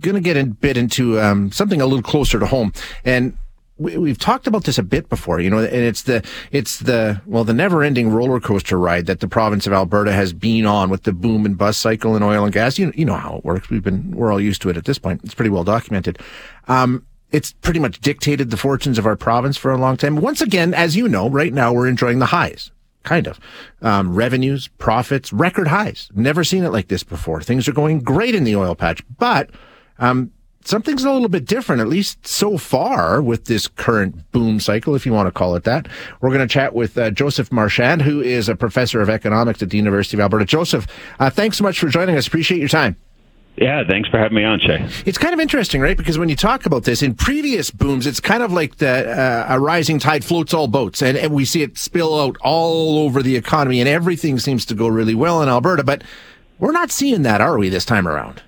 going to get a bit into um, something a little closer to home. And we, have talked about this a bit before, you know, and it's the, it's the, well, the never ending roller coaster ride that the province of Alberta has been on with the boom and bust cycle in oil and gas. You, you know how it works. We've been, we're all used to it at this point. It's pretty well documented. Um, it's pretty much dictated the fortunes of our province for a long time. Once again, as you know, right now we're enjoying the highs. Kind of. Um, revenues, profits, record highs. Never seen it like this before. Things are going great in the oil patch, but, um, something's a little bit different, at least so far with this current boom cycle, if you want to call it that. We're going to chat with uh, Joseph Marchand, who is a professor of economics at the University of Alberta. Joseph, uh, thanks so much for joining us. Appreciate your time. Yeah, thanks for having me on, Shay. It's kind of interesting, right? Because when you talk about this in previous booms, it's kind of like the uh, a rising tide floats all boats, and, and we see it spill out all over the economy, and everything seems to go really well in Alberta. But we're not seeing that, are we, this time around?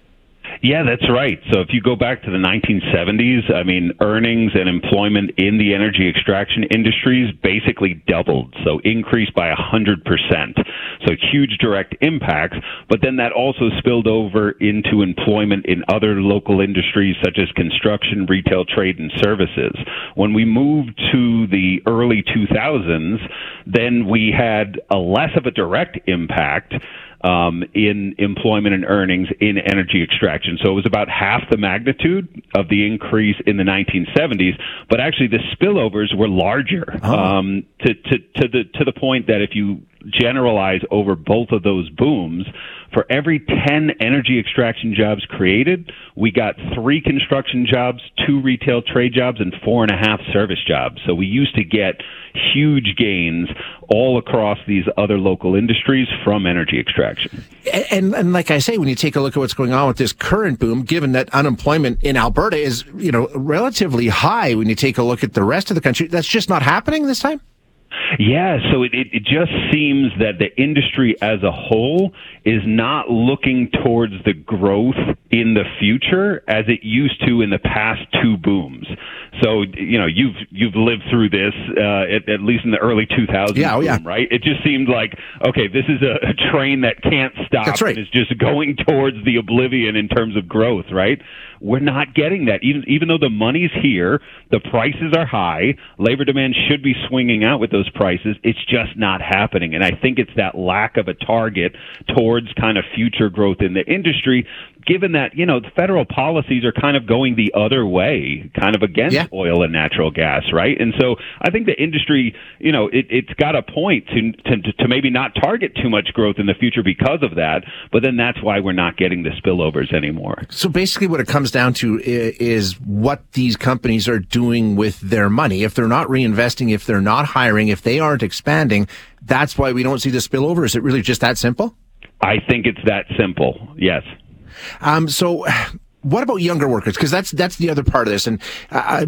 Yeah, that's right. So if you go back to the 1970s, I mean, earnings and employment in the energy extraction industries basically doubled. So increased by 100%. So huge direct impacts. But then that also spilled over into employment in other local industries such as construction, retail, trade, and services. When we moved to the early 2000s, then we had a less of a direct impact um, in employment and earnings in energy extraction. So it was about half the magnitude of the increase in the 1970s, but actually the spillovers were larger oh. um, to, to, to the to the point that if you generalize over both of those booms, for every 10 energy extraction jobs created, we got three construction jobs, two retail trade jobs, and four and a half service jobs. So we used to get huge gains all across these other local industries from energy extraction. And, and, and, like I say, when you take a look at what's going on with this current boom, given that unemployment in Alberta is, you know, relatively high when you take a look at the rest of the country, that's just not happening this time? Yeah, so it, it, it, just seems that the industry as a whole is not looking towards the growth in the future as it used to in the past two booms. So you know you've you've lived through this uh, at, at least in the early 2000s, yeah, oh, yeah. right? It just seemed like okay, this is a, a train that can't stop. That's right. And is just going towards the oblivion in terms of growth, right? We're not getting that. Even even though the money's here, the prices are high. Labor demand should be swinging out with those prices. It's just not happening, and I think it's that lack of a target towards kind of future growth in the industry given that you know the federal policies are kind of going the other way, kind of against yeah. oil and natural gas, right? And so I think the industry, you know, it, it's got a point to, to to maybe not target too much growth in the future because of that. But then that's why we're not getting the spillovers anymore. So basically, what it comes down to is what these companies are doing with their money. If they're not reinvesting, if they're not hiring, if they aren't expanding, that's why we don't see the spillover. Is it really just that simple? I think it's that simple. Yes. Um, so what about younger workers? Because that's that's the other part of this, and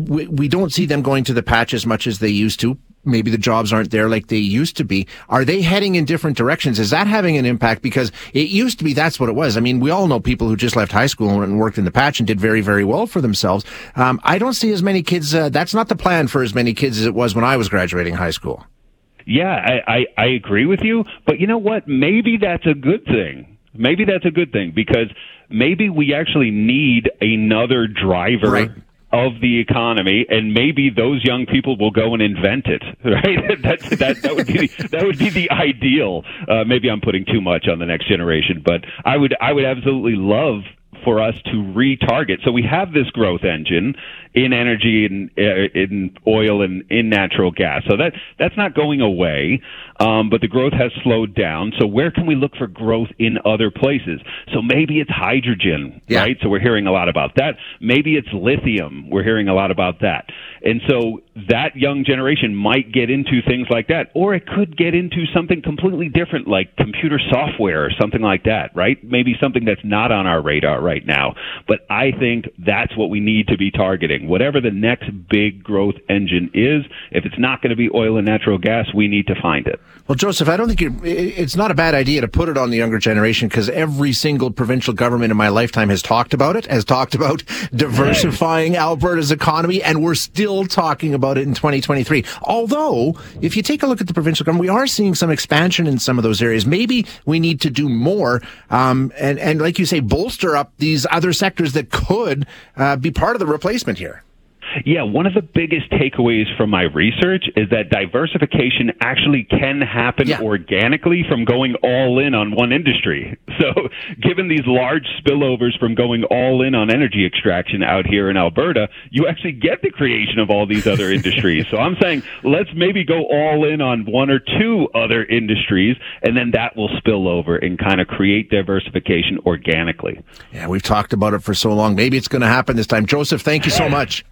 we, we don't see them going to the patch as much as they used to. Maybe the jobs aren't there like they used to be. Are they heading in different directions? Is that having an impact? Because it used to be that's what it was. I mean, we all know people who just left high school and worked in the patch and did very, very well for themselves. Um, I don't see as many kids. Uh, that's not the plan for as many kids as it was when I was graduating high school. Yeah, I, I, I agree with you. But you know what? Maybe that's a good thing maybe that's a good thing because maybe we actually need another driver. Right of the economy, and maybe those young people will go and invent it. Right? That's that. That would be the, that would be the ideal. Uh, maybe I'm putting too much on the next generation, but I would I would absolutely love for us to retarget. So we have this growth engine in energy and uh, in oil and in natural gas. So that that's not going away, um, but the growth has slowed down. So where can we look for growth in other places? So maybe it's hydrogen, yeah. right? So we're hearing a lot about that. Maybe it's lithium. We're hearing a lot about that. And so that young generation might get into things like that, or it could get into something completely different, like computer software or something like that, right? Maybe something that's not on our radar right now. But I think that's what we need to be targeting. Whatever the next big growth engine is, if it's not going to be oil and natural gas, we need to find it. Well, Joseph, I don't think it's not a bad idea to put it on the younger generation because every single provincial government in my lifetime has talked about it, has talked about diversifying Alberta's economy, and we're still talking about it in 2023. Although, if you take a look at the provincial government, we are seeing some expansion in some of those areas. Maybe we need to do more, um, and and like you say, bolster up the these other sectors that could uh, be part of the replacement here. Yeah, one of the biggest takeaways from my research is that diversification actually can happen yeah. organically from going all in on one industry. So, given these large spillovers from going all in on energy extraction out here in Alberta, you actually get the creation of all these other industries. So, I'm saying let's maybe go all in on one or two other industries, and then that will spill over and kind of create diversification organically. Yeah, we've talked about it for so long. Maybe it's going to happen this time. Joseph, thank you so much.